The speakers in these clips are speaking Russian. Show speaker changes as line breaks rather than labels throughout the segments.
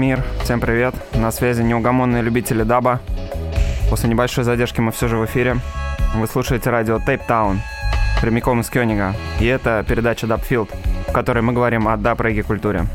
Мир, всем привет. На связи неугомонные любители даба. После небольшой задержки мы все же в эфире. Вы слушаете радио Tape Town, прямиком из Кёнига. И это передача Дабфилд, в которой мы говорим о даб-регги культуре.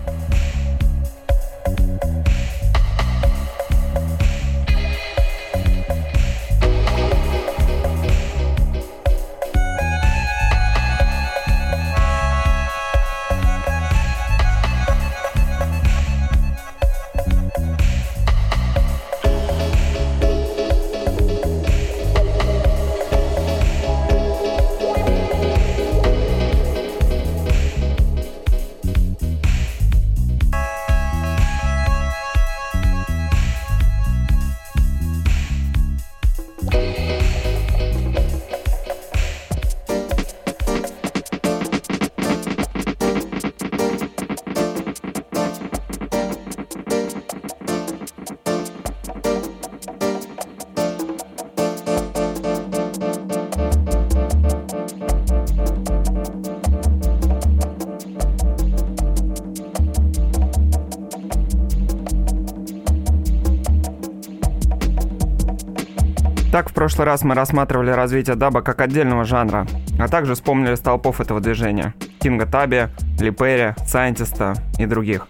Прошлый раз мы рассматривали развитие даба как отдельного жанра, а также вспомнили столпов этого движения. Кинга Табби, Ли Перри, Сайентиста и других.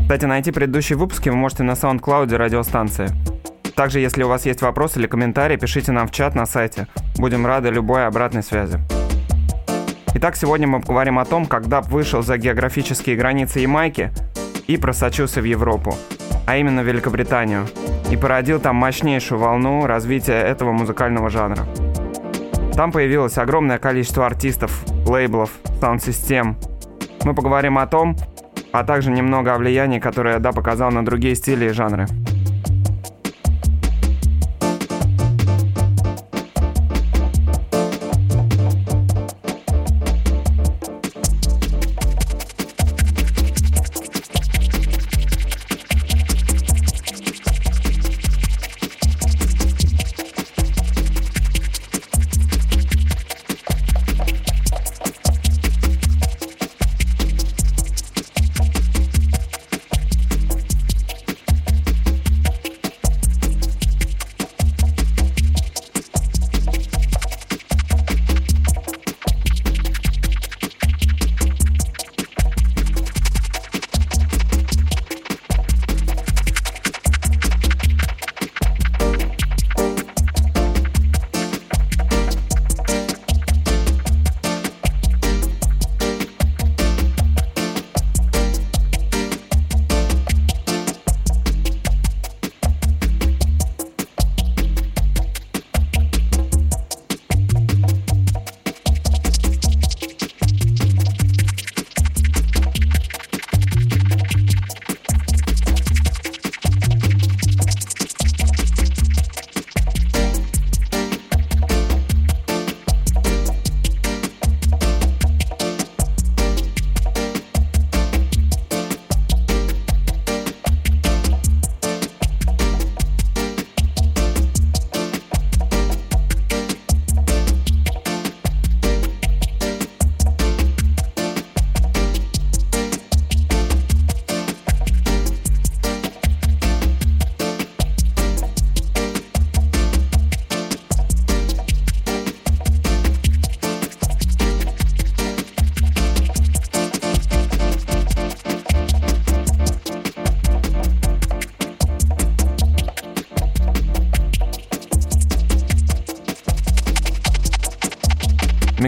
Кстати, найти предыдущие выпуски вы можете на SoundCloud радиостанции. Также, если у вас есть вопросы или комментарии, пишите нам в чат на сайте. Будем рады любой обратной связи. Итак, сегодня мы поговорим о том, как даб вышел за географические границы Ямайки и просочился в Европу, а именно Великобританию – и породил там мощнейшую волну развития этого музыкального жанра. Там появилось огромное количество артистов, лейблов, саунд-систем. Мы поговорим о том, а также немного о влиянии, которое да показал на другие стили и жанры.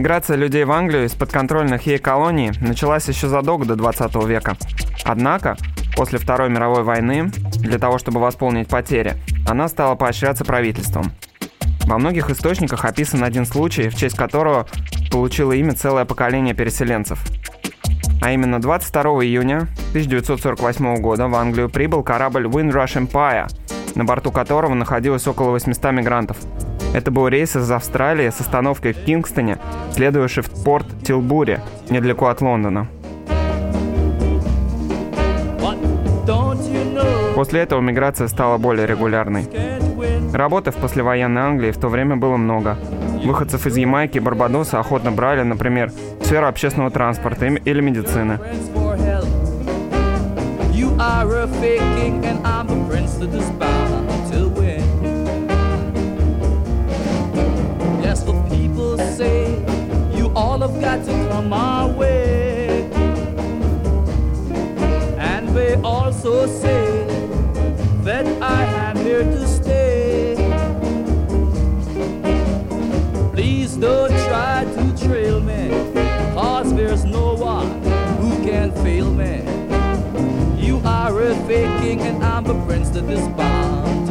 Миграция людей в Англию из подконтрольных ей колоний началась еще задолго до 20 века. Однако, после Второй мировой войны, для того, чтобы восполнить потери, она стала поощряться правительством. Во многих источниках описан один случай, в честь которого получило имя целое поколение переселенцев. А именно 22 июня 1948 года в Англию прибыл корабль Windrush Empire, на борту которого находилось около 800 мигрантов – это был рейс из Австралии с остановкой в Кингстоне, следующий в порт Тилбури, недалеко от Лондона. После этого миграция стала более регулярной. Работы в послевоенной Англии в то время было много. Выходцев из Ямайки и Барбадоса охотно брали, например, сферу общественного транспорта или медицины.
are a fake king and I'm a prince to win. Say you all have got to come our way. And they also say that I am here to stay. Please don't try to trail me, cause there's no one who can fail me. You are a fake king and I'm a prince that is bound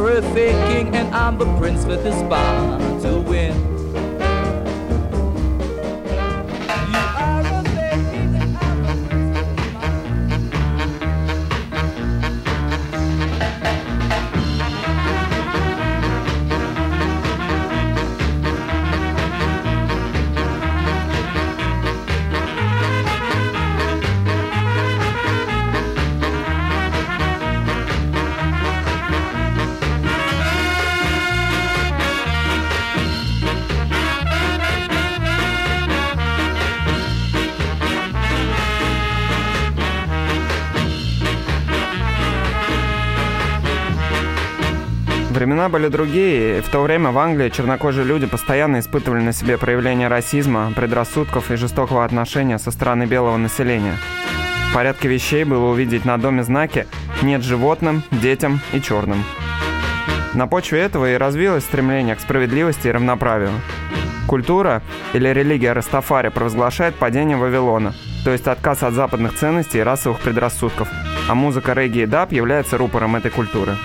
horrificking, and I'm the prince with the spot to win.
Времена были другие, в то время в Англии чернокожие люди постоянно испытывали на себе проявления расизма, предрассудков и жестокого отношения со стороны белого населения. В порядке вещей было увидеть на доме знаки «нет животным, детям и черным». На почве этого и развилось стремление к справедливости и равноправию. Культура или религия Растафари провозглашает падение Вавилона, то есть отказ от западных ценностей и расовых предрассудков, а музыка регги и даб является рупором этой культуры.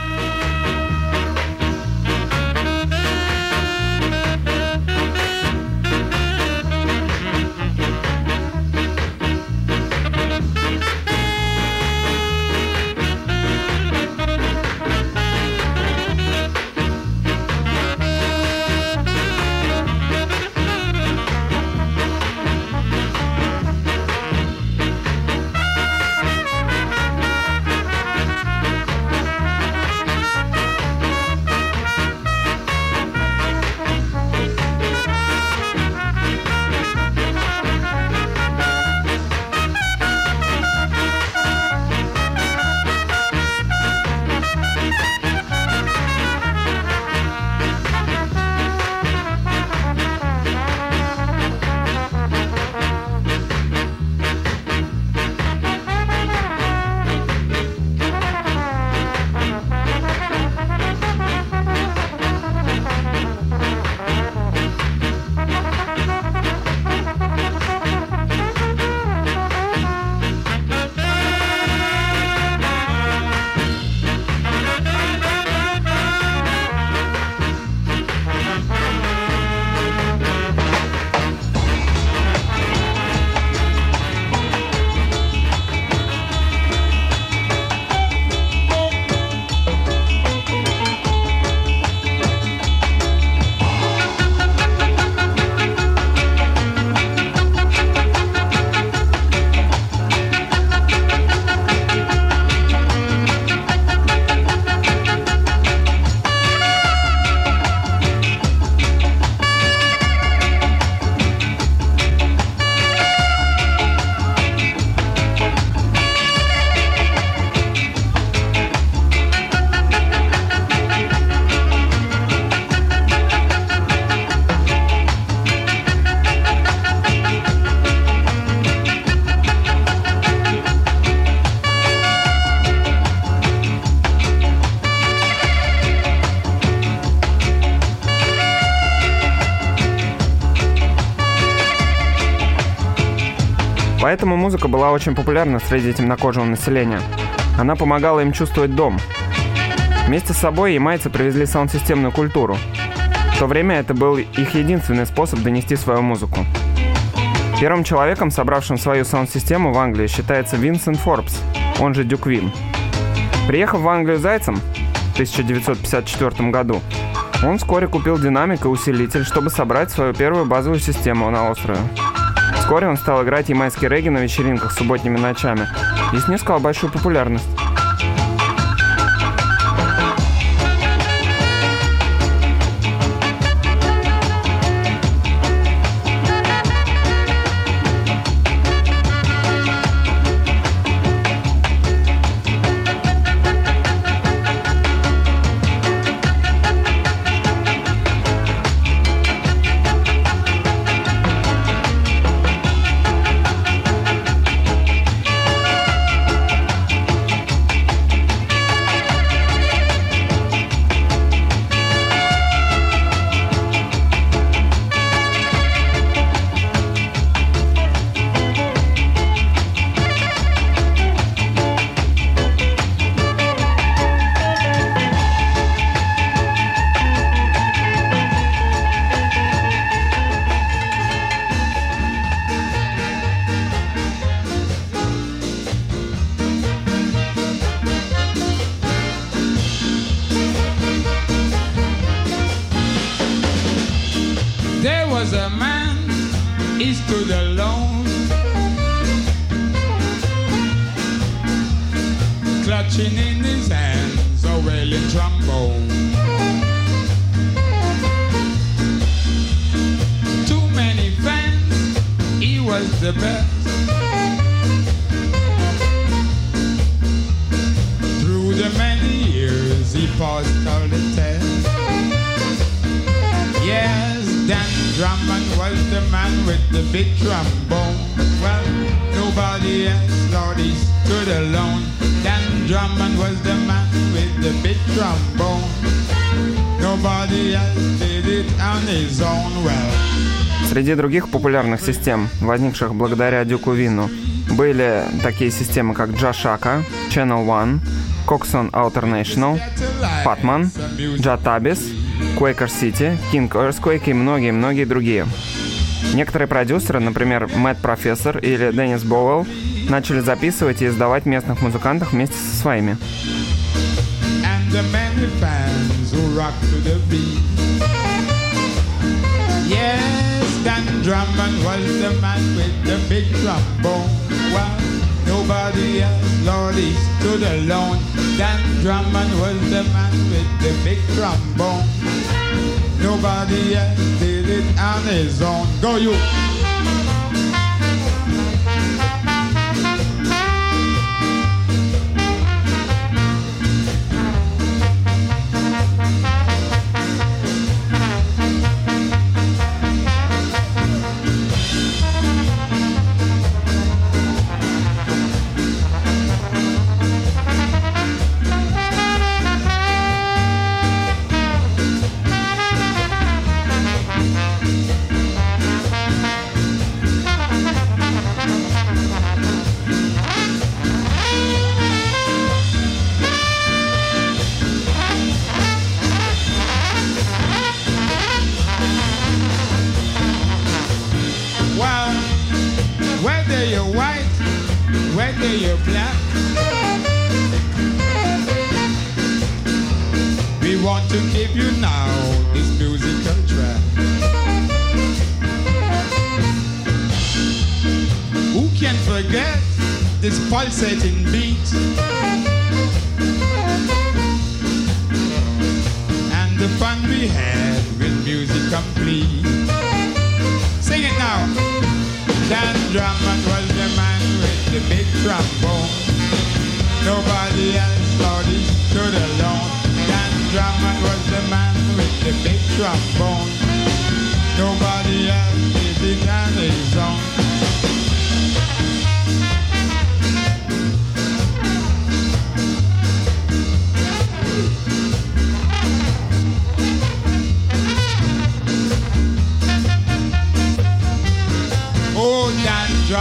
Музыка была очень популярна среди темнокожего населения. Она помогала им чувствовать дом. Вместе с собой ямайцы привезли саунд-системную культуру. В то время это был их единственный способ донести свою музыку. Первым человеком, собравшим свою саунд-систему в Англии, считается Винсент Форбс, он же Дюк Вин. Приехав в Англию зайцем в 1954 году, он вскоре купил динамик и усилитель, чтобы собрать свою первую базовую систему на острове. Вскоре он стал играть ямайский регги на вечеринках субботними ночами и снискал большую популярность. Популярных систем, возникших благодаря Дюку Вину, были такие системы, как Jashaka, Channel One, Coxon Alternational, Patman, Jatabis, Quaker City, King Earthquake и многие-многие другие. Некоторые продюсеры, например, Мэтт Профессор или Деннис Боуэлл, начали записывать и издавать местных музыкантов вместе со своими. Yes, Dan Drummond was the man with the big trombone. Well, nobody else, Lord, he stood alone. Dan Drummond was the man with the big trombone. Nobody else did it on his own. Go you!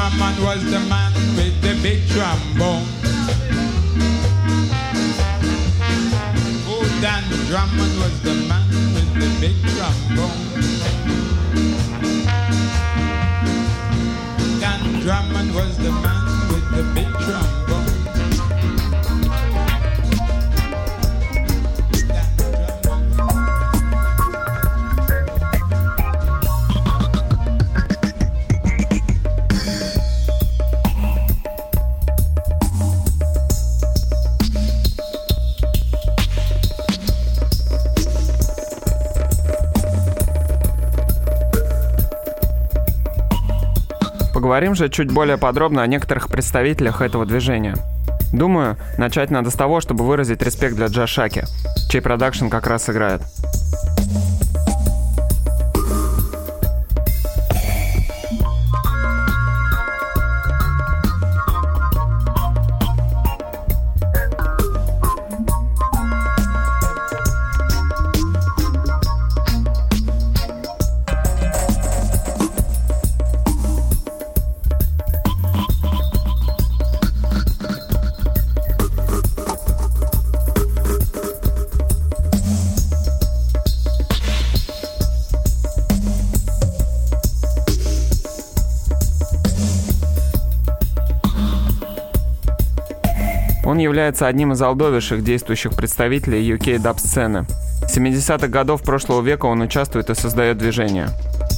Drummond was the man with the big trombone. Oh, Dan Drummond was the man with the big trombone. Dan Drummond was the man with the big trombone.
Поговорим же чуть более подробно о некоторых представителях этого движения. Думаю, начать надо с того, чтобы выразить респект для Джашаки, чей продакшн как раз играет. Является одним из алдовейших действующих представителей UK даб-сцены. С 70-х годов прошлого века он участвует и создает движение.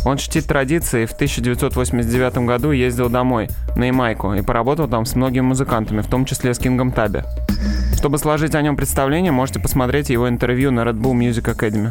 Он чтит традиции и в 1989 году ездил домой, на Ямайку, и поработал там с многими музыкантами, в том числе с Кингом Таби. Чтобы сложить о нем представление, можете посмотреть его интервью на Red Bull Music Academy.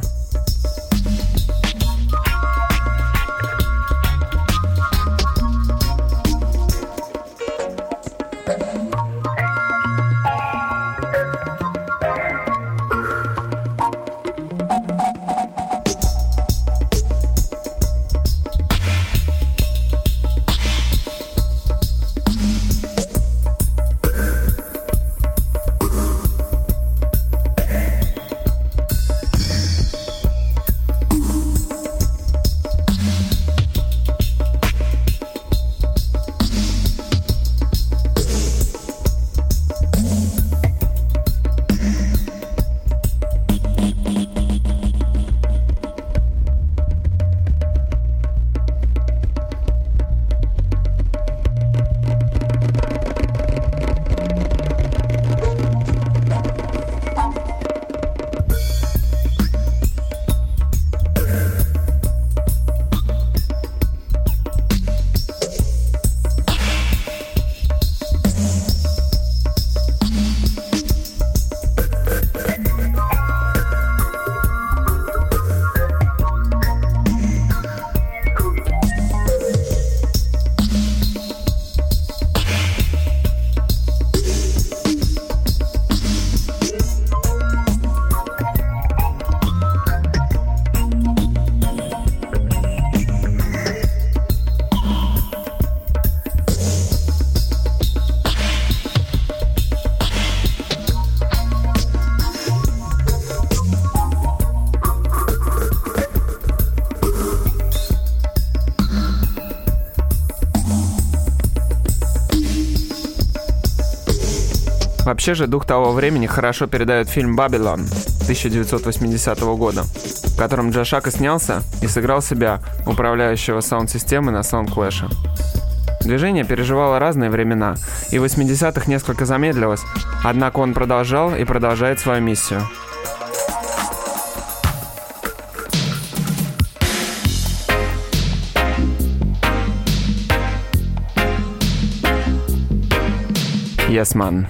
Вообще же дух того времени хорошо передает фильм «Бабилон» 1980 года, в котором Jah Shaka снялся и сыграл себя, управляющего саунд-системой на саунд-клэше. Движение переживало разные времена, и в 80-х несколько замедлилось, однако он продолжал и продолжает свою миссию. Yes, man.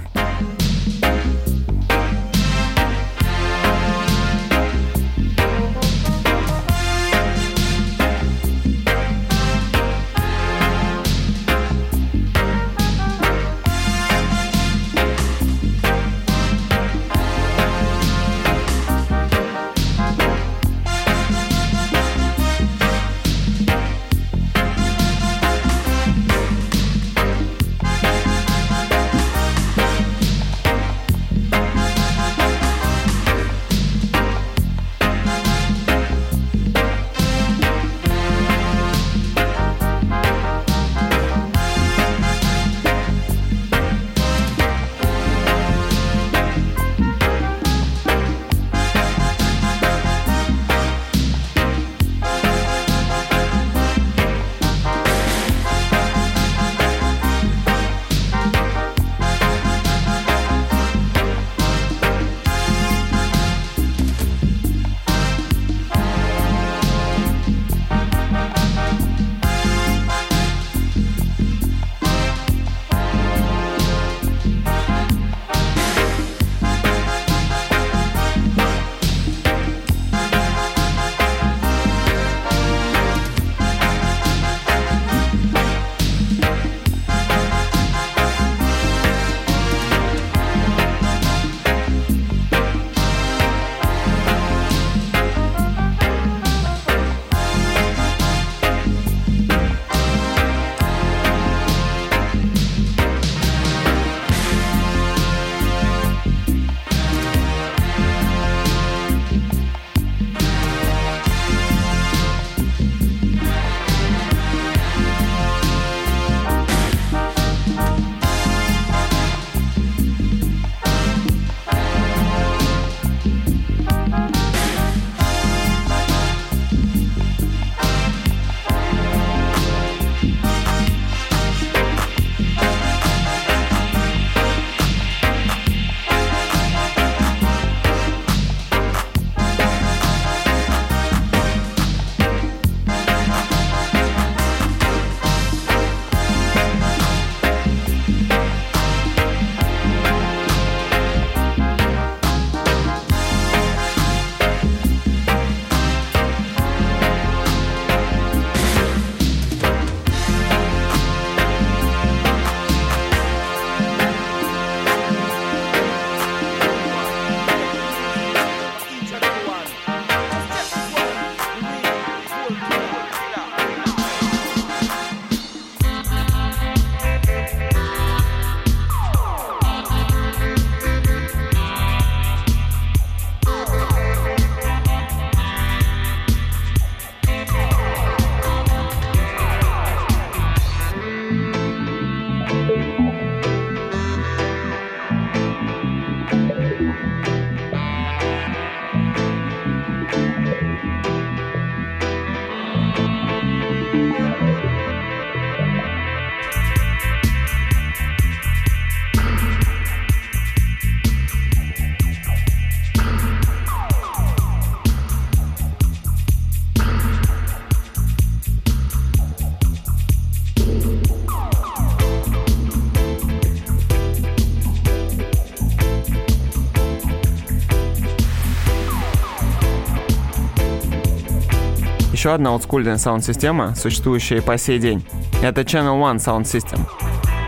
Еще одна олдскульная саунд-система, существующая и по сей день. Это Channel One Sound System.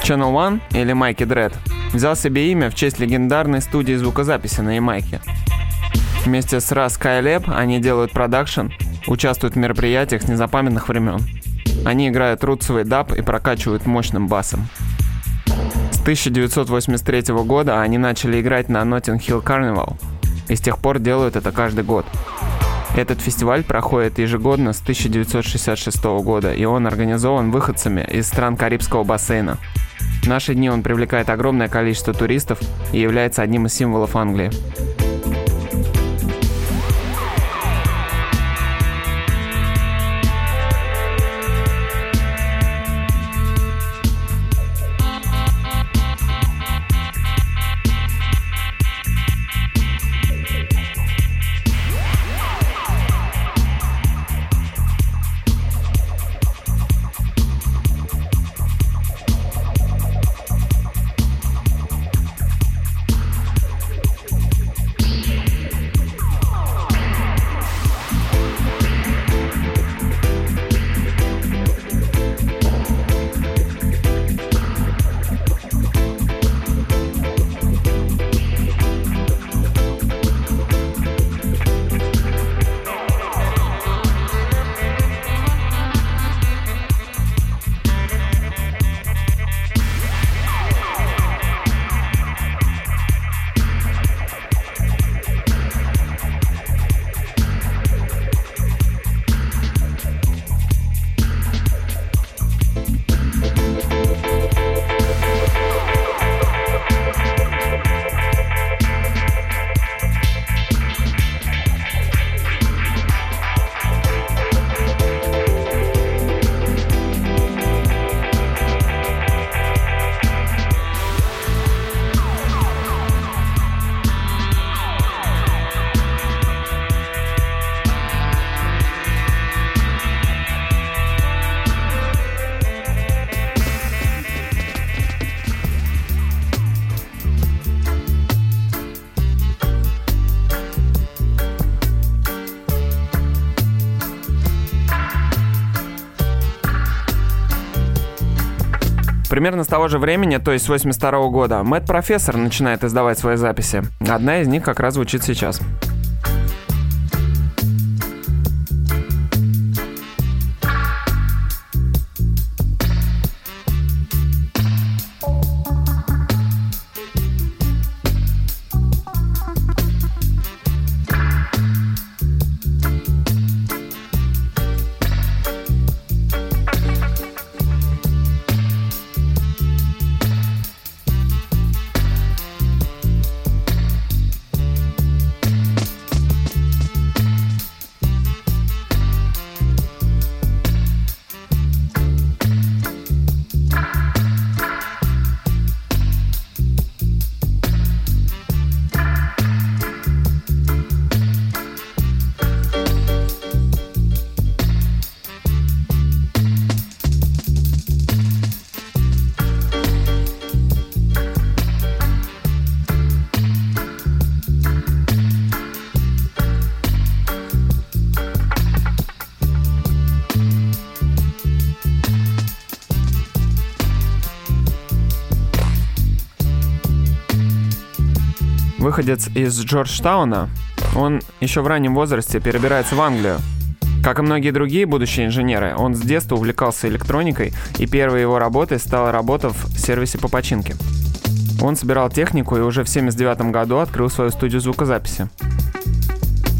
Channel One, или Mikey Dread, взял себе имя в честь легендарной студии звукозаписи на Ямайке. Вместе с Ras Kayleb они делают продакшн, участвуют в мероприятиях с незапамятных времен. Они играют рутсовый даб и прокачивают мощным басом. С 1983 года они начали играть на Notting Hill Carnival, и с тех пор делают это каждый год. Этот фестиваль проходит ежегодно с 1966 года, и он организован выходцами из стран Карибского бассейна. В наши дни он привлекает огромное количество туристов и является одним из символов Англии. Примерно с того же времени, то есть с 82 года, Мэтт Профессор начинает издавать свои записи. Одна из них как раз звучит сейчас. Выходец из Джорджтауна, он еще в раннем возрасте перебирается в Англию. Как и многие другие будущие инженеры, он с детства увлекался электроникой, и первой его работой стала работа в сервисе по починке. Он собирал технику и уже в 1979 году открыл свою студию звукозаписи.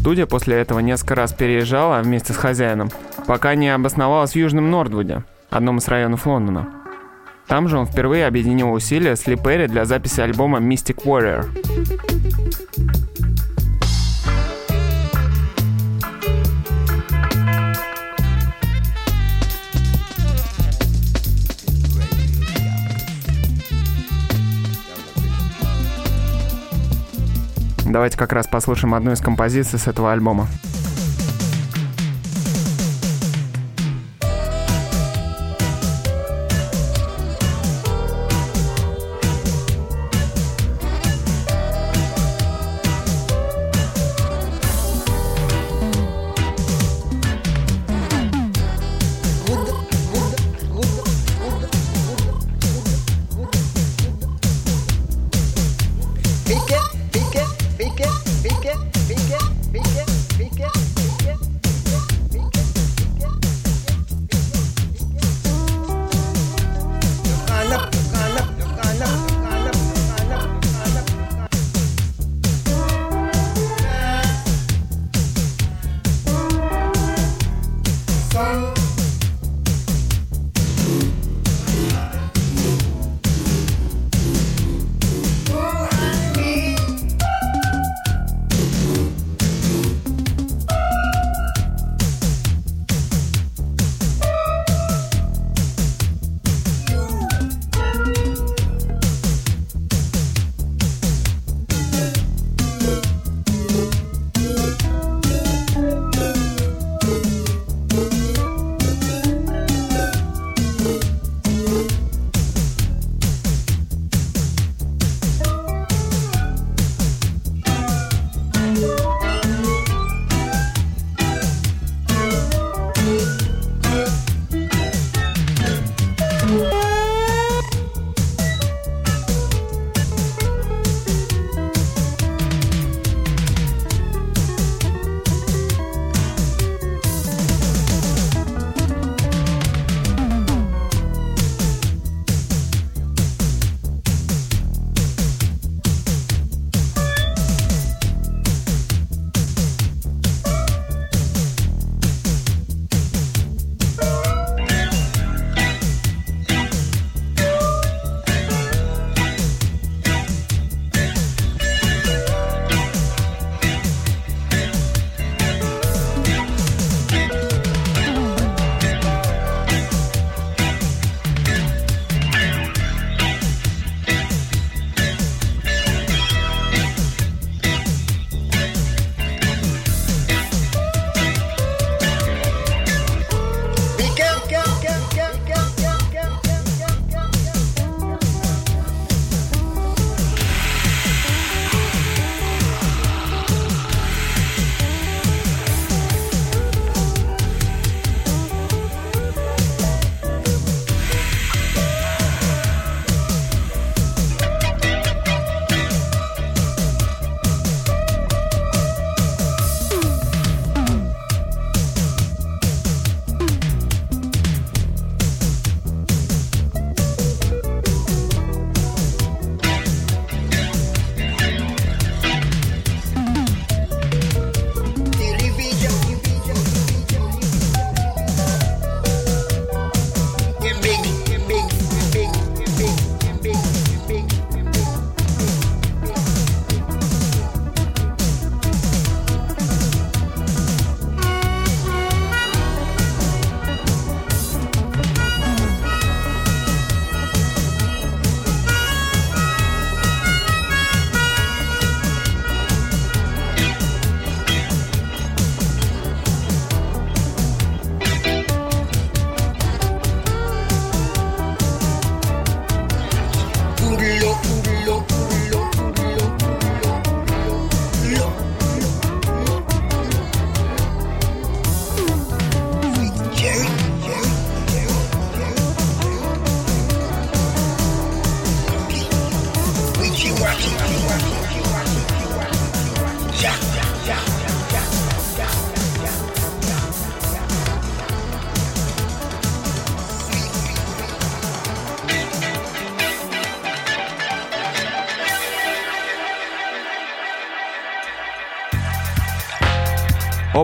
Студия после этого несколько раз переезжала вместе с хозяином, пока не обосновалась в Южном Нордвуде, одном из районов Лондона. Там же он впервые объединил усилия с Ли Перри для записи альбома Mystic Warrior. Давайте как раз послушаем одну из композиций с этого альбома.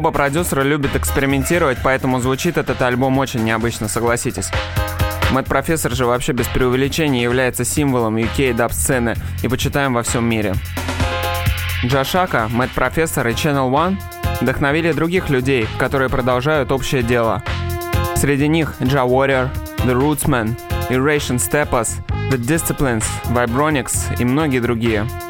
Оба продюсера любят экспериментировать, поэтому звучит этот альбом очень необычно, согласитесь. Мэтт Профессор же вообще без преувеличения является символом UK даб-сцены и почитаем во всем мире. Джашака, Мэтт Профессор и Channel One вдохновили других людей, которые продолжают общее дело. Среди них Джа Warrior, The Rootsman, Irration Steppers, The Disciplines, Vibronics и многие другие –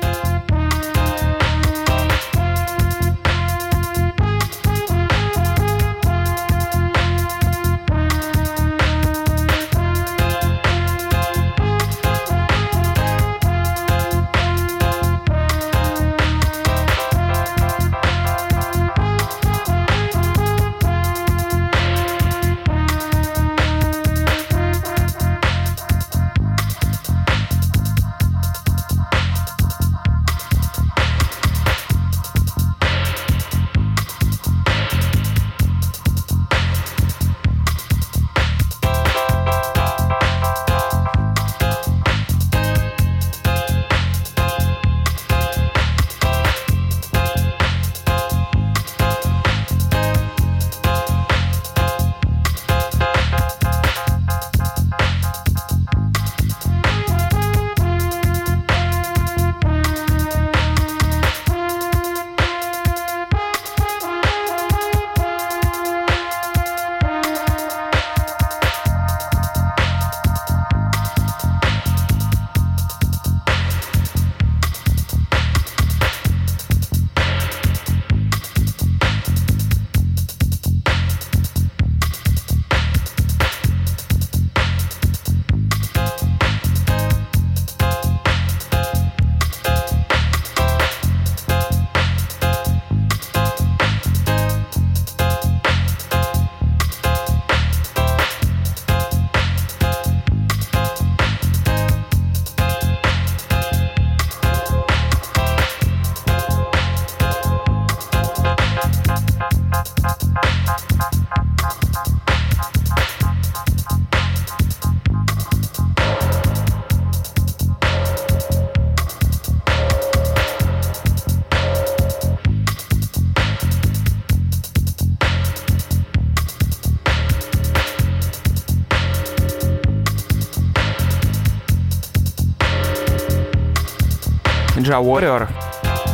Ja Warrior,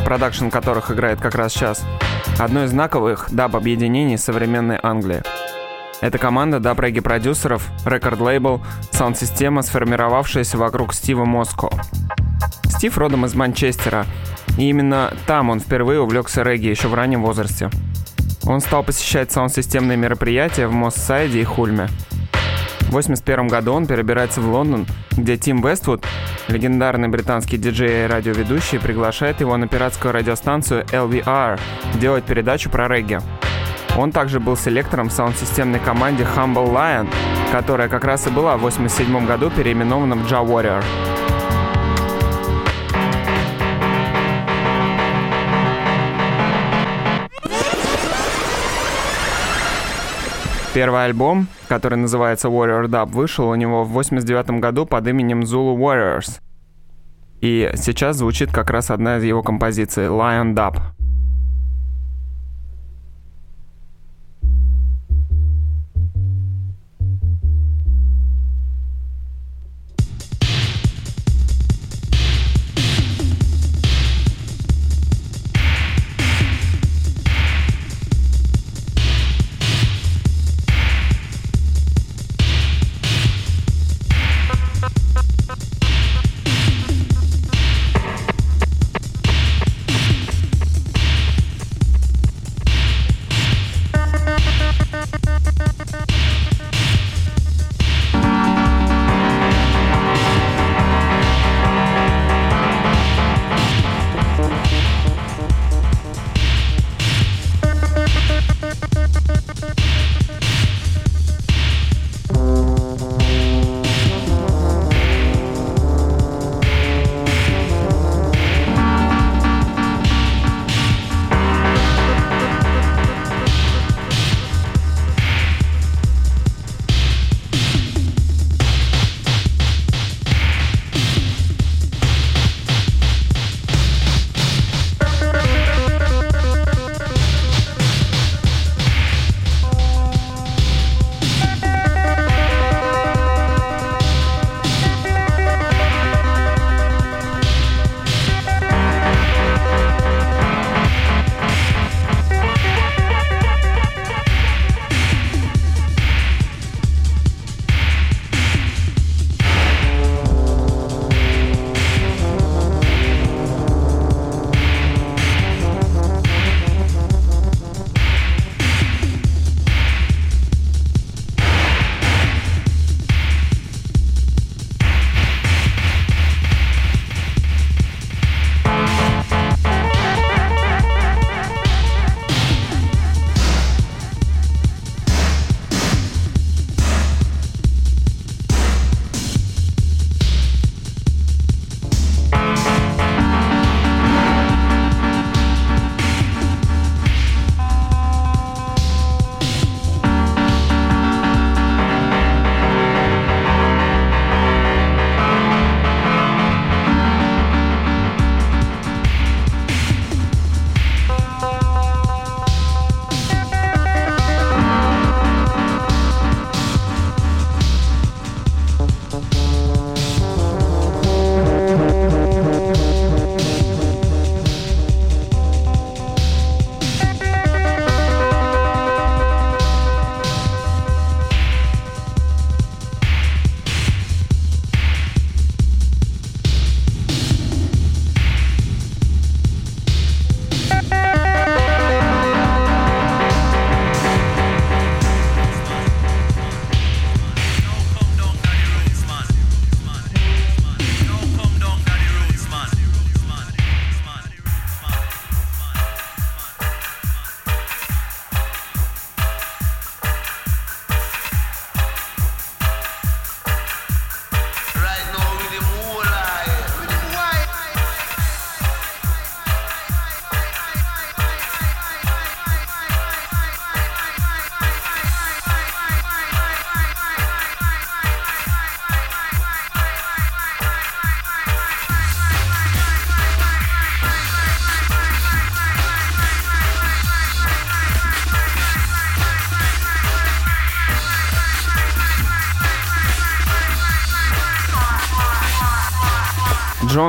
продакшн которых играет как раз сейчас, одно из знаковых даб-объединений современной Англии. Это команда даб-регги-продюсеров, рекорд-лейбл, саунд-система, сформировавшаяся вокруг Стива Моско. Стив родом из Манчестера, и именно там он впервые увлекся регги еще в раннем возрасте. Он стал посещать саунд-системные мероприятия в Моссайде и Хульме. В 1981 году он перебирается в Лондон, где Тим Вествуд, легендарный британский диджей и радиоведущий, приглашает его на пиратскую радиостанцию LVR делать передачу про регги. Он также был селектором в саунд-системной команде Humble Lion, которая как раз и была в 1987 году переименована в Ja Warrior. Первый альбом, который называется Warrior Dub, вышел у него в 89 году под именем Zulu Warriors. И сейчас звучит как раз одна из его композиций Lion Dub.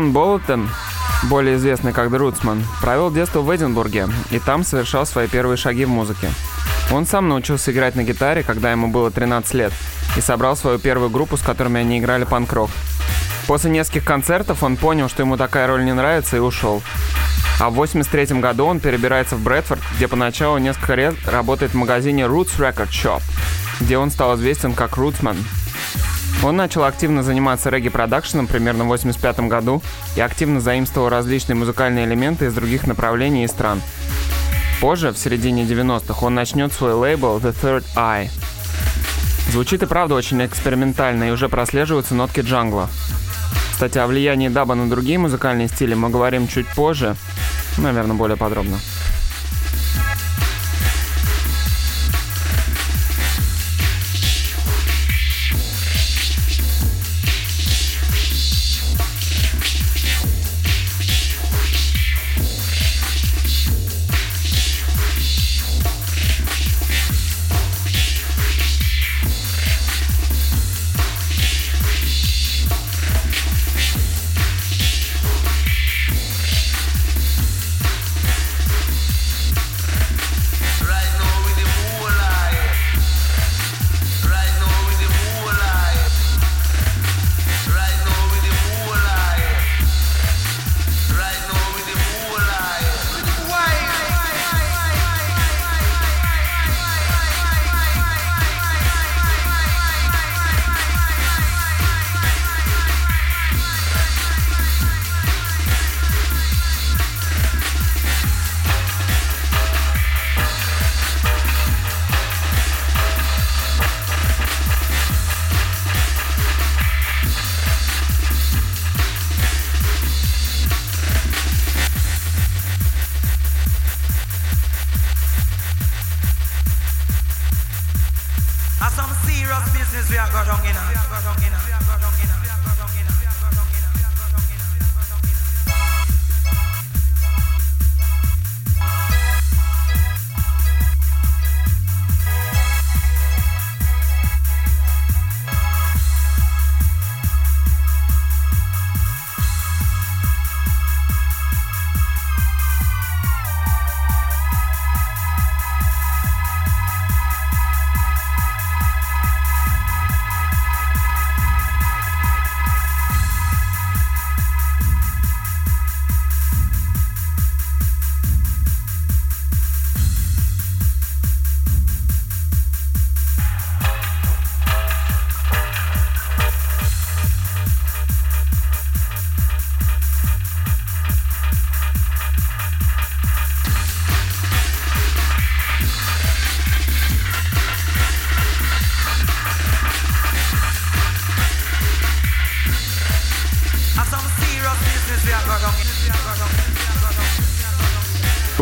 Джон Болтон более известный как Друцман, провел детство в Эдинбурге и там совершал свои первые шаги в музыке. Он сам научился играть на гитаре, когда ему было 13 лет, и собрал свою первую группу, с которыми они играли панк-рок. После нескольких концертов он понял, что ему такая роль не нравится и ушел. А в 83 году он перебирается в Брэдфорд, где поначалу несколько лет работает в магазине Roots Record Shop, где он стал известен как Rootsman. Он начал активно заниматься регги-продакшеном примерно в 85 году и активно заимствовал различные музыкальные элементы из других направлений и стран. Позже, в середине 90-х, он начнет свой лейбл The Third Eye. Звучит и правда очень экспериментально, и уже прослеживаются нотки джангла. Кстати, о влиянии даба на другие музыкальные стили мы говорим чуть позже, наверное, более подробно. business we are going in.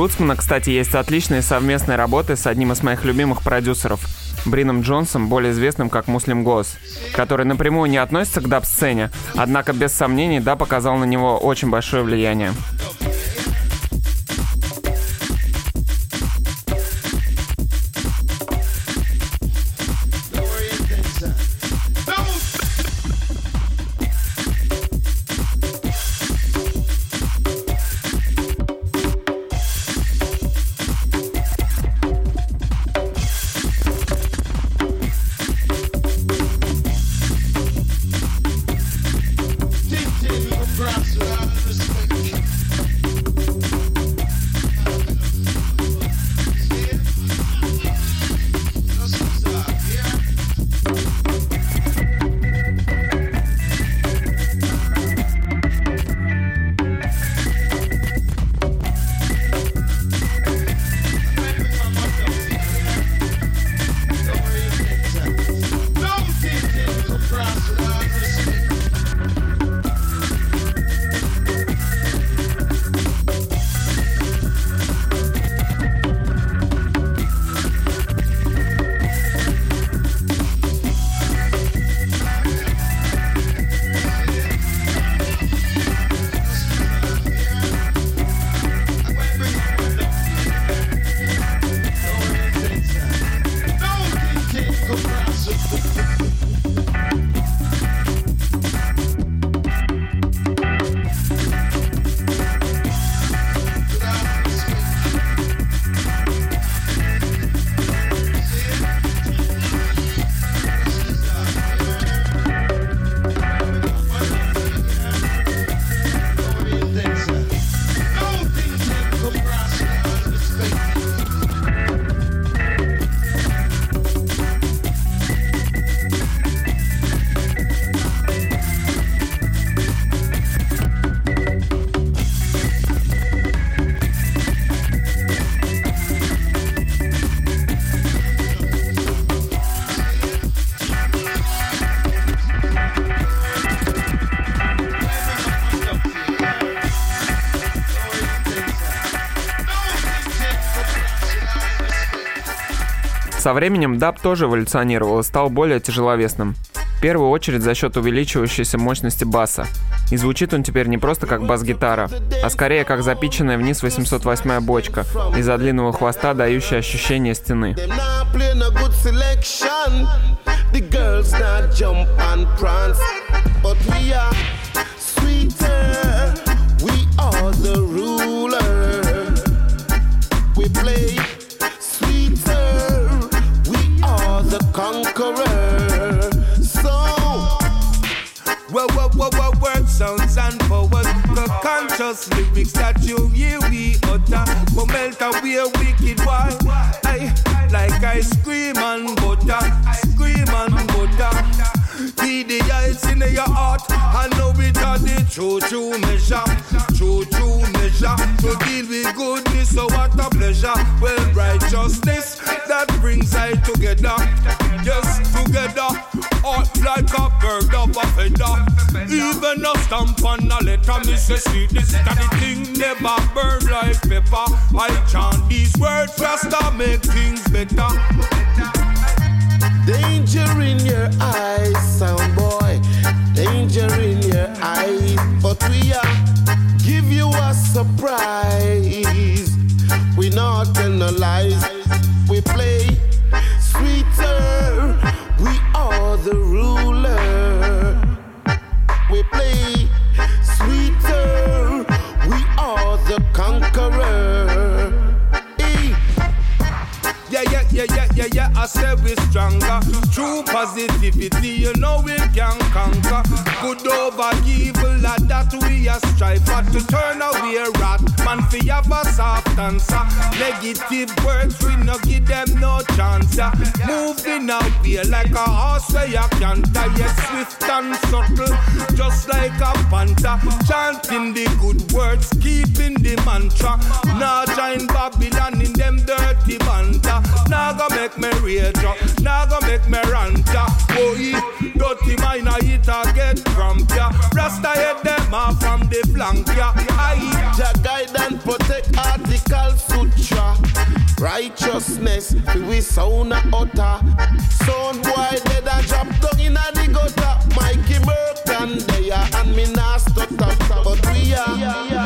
Рутсмана, кстати, есть отличные совместные работы с одним из моих любимых продюсеров, Брином Джонсом, более известным как Муслим Гос, который напрямую не относится к даб-сцене, однако без сомнений да показал на него очень большое влияние. Со временем даб тоже эволюционировал и стал более тяжеловесным. В первую очередь за счет увеличивающейся мощности баса. И звучит он теперь не просто как бас-гитара, а скорее как запиченная вниз 808 бочка из-за длинного хвоста, дающая ощущение стены. The girls not jump and prance, but we are conqueror. So,
well, well, well, well, word sounds and powers. The conscious lyrics that you hear we utter will melt away wicked why. I like ice cream and butter, cream and butter. See the ice in your heart, I know it are the true, true measure, true, true measure. To deal with goodness, so what a pleasure. Well, righteousness that brings I together, yes, together. Hot like a bird of a feather. Even a stamp on a letter, say sweet, this kind of thing never burn like pepper. I chant these words just to make things better.
Danger in your eyes, sound boy. Danger in your eyes. But we are give you a surprise. We not tell no lies. We play sweeter. We are the ruler. We play sweeter. We are the conqueror.
Yeah, yeah, yeah, yeah, yeah. I said we stronger. True positivity, you know we can conquer. Good over evil, like that we are strive for to turn away rat. Man, fi have a soft answer. Negative words, we no give them no chance. Yeah. Moving out here like a horse where you can't tie. Yeah, swift and subtle, just like a panther. Chanting the good words, keeping the mantra. Now join Babylon in them dirty banter. Now go make me rage up. Now go make me rant ya. Oh, boy, dirty mind I eat get from ya. Rasta head them off from the flank ya. I
Jah guide and protect article sutra. Righteousness, we sound a utter. Sound boy dead a drop down in a the gutter. Mikey Merton there and me nah stutter. But we are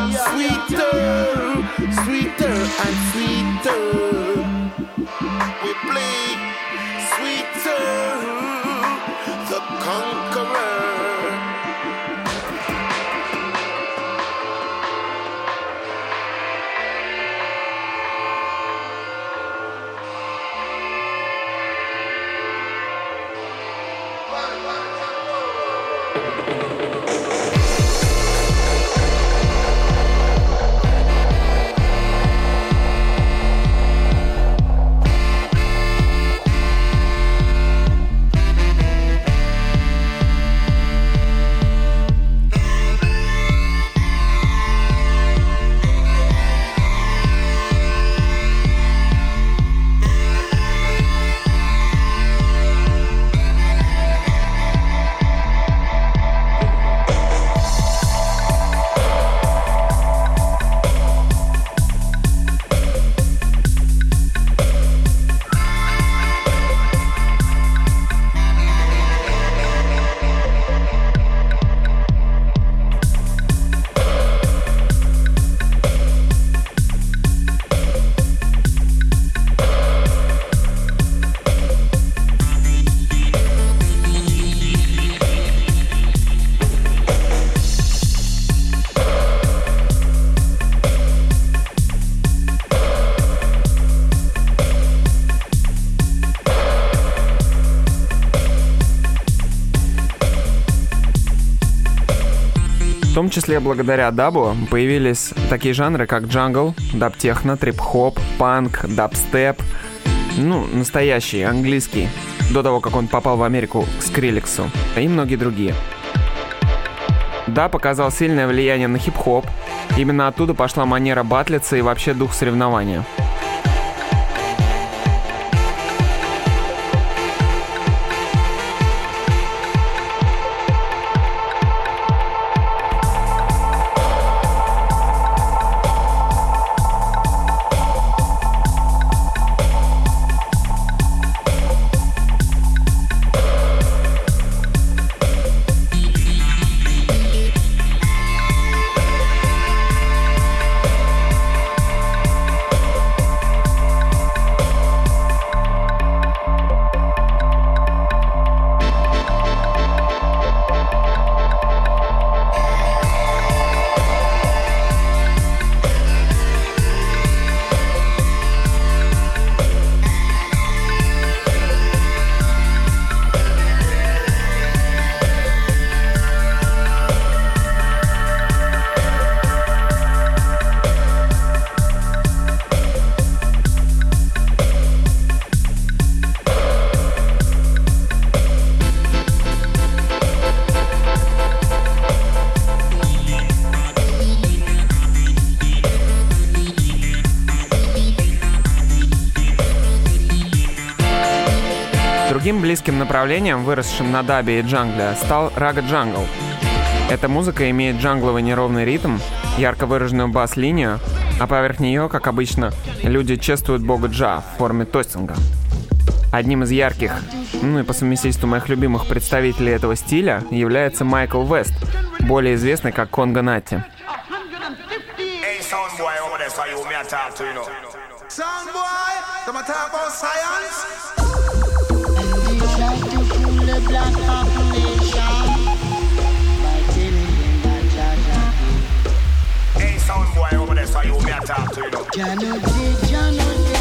числе благодаря дабу появились такие жанры, как джангл, даб-техно, трип-хоп, панк, дабстеп. Ну, настоящий, английский. До того, как он попал в Америку к Скрилексу. И многие другие. Да, показал сильное влияние на хип-хоп. Именно оттуда пошла манера батлиться и вообще дух соревнования. Другим близким направлением, выросшим на дабе и джангле, стал рага джангл. Эта музыка имеет джангловый неровный ритм, ярко выраженную бас-линию, а поверх нее, как обычно, люди чествуют бога Джа в форме тостинга. Одним из ярких, ну и по совместительству моих любимых представителей этого стиля является Майкл Вест, более известный как Конго Натти.
Sound boy
them talk about science.
you, me
I
talk to you.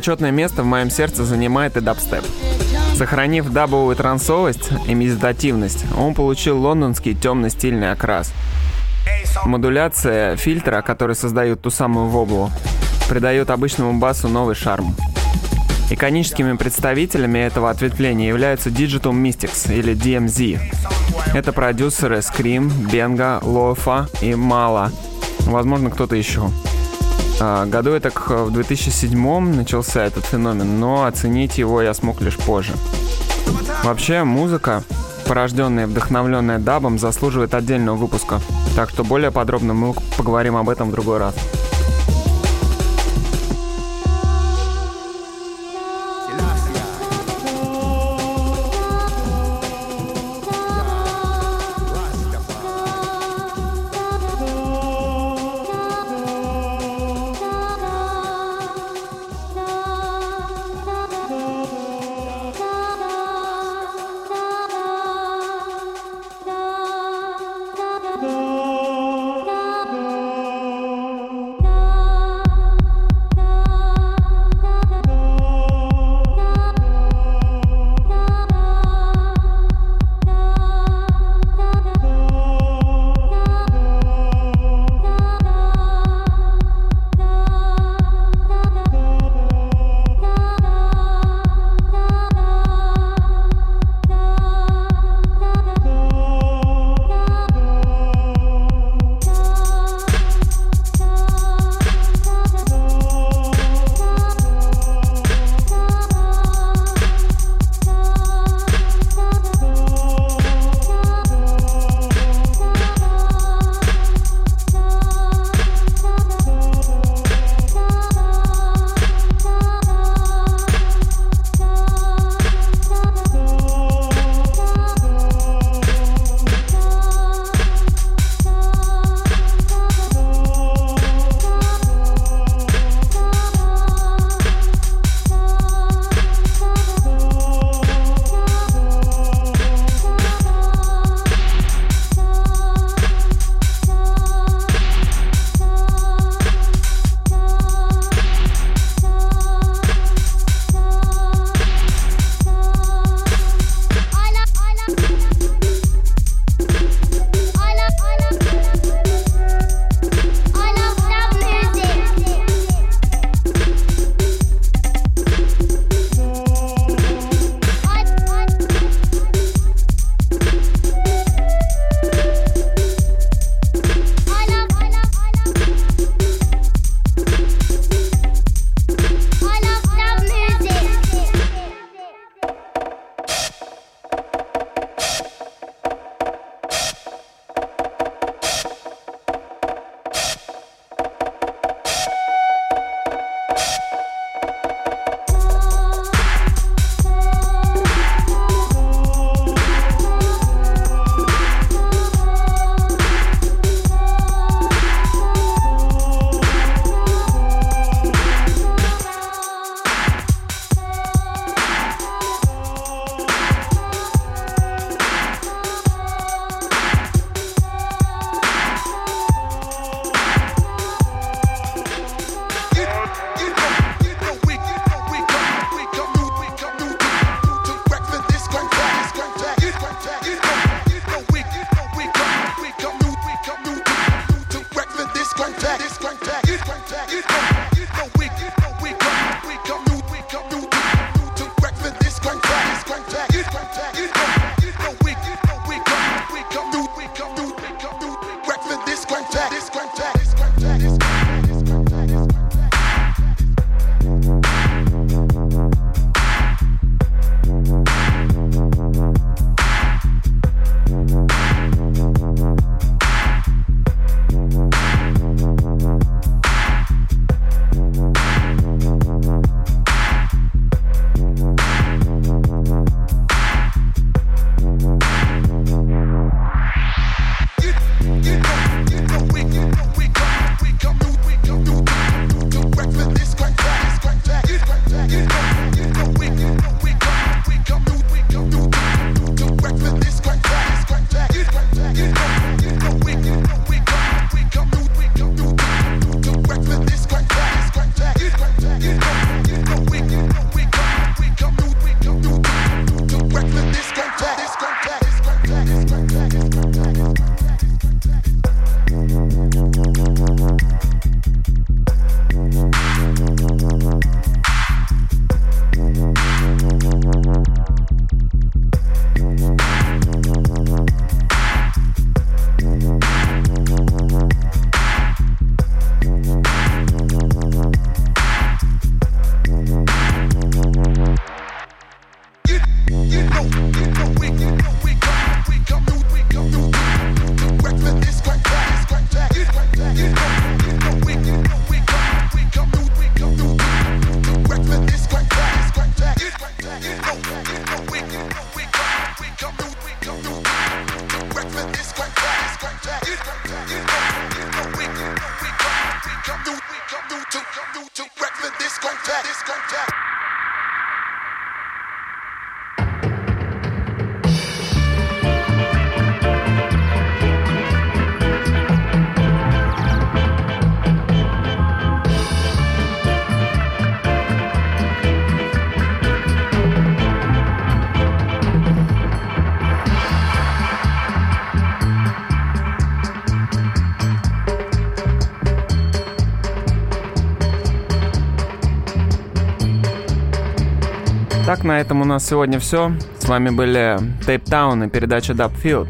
Почетное место в моем сердце занимает и дабстеп. Сохранив дабовую трансовость и медитативность, он получил лондонский темно-стильный окрас.
Hey, sound
Модуляция фильтра, который создает ту самую воблу, придает обычному басу новый шарм. Иконическими представителями этого ответвления являются Digital Mystics или DMZ. Это продюсеры Scream, Benga, Lofa и Mala. Возможно, кто-то еще. А, Году это в 2007 начался этот феномен, но оценить его я смог лишь позже. Вообще, музыка, порожденная и вдохновленная дабом, заслуживает отдельного выпуска. Так что более подробно мы поговорим об этом в другой раз.
Come through to, come through to, Brooklyn Disco discotheque.
Так, на этом у нас сегодня все. С вами были Tape Town и передача Field.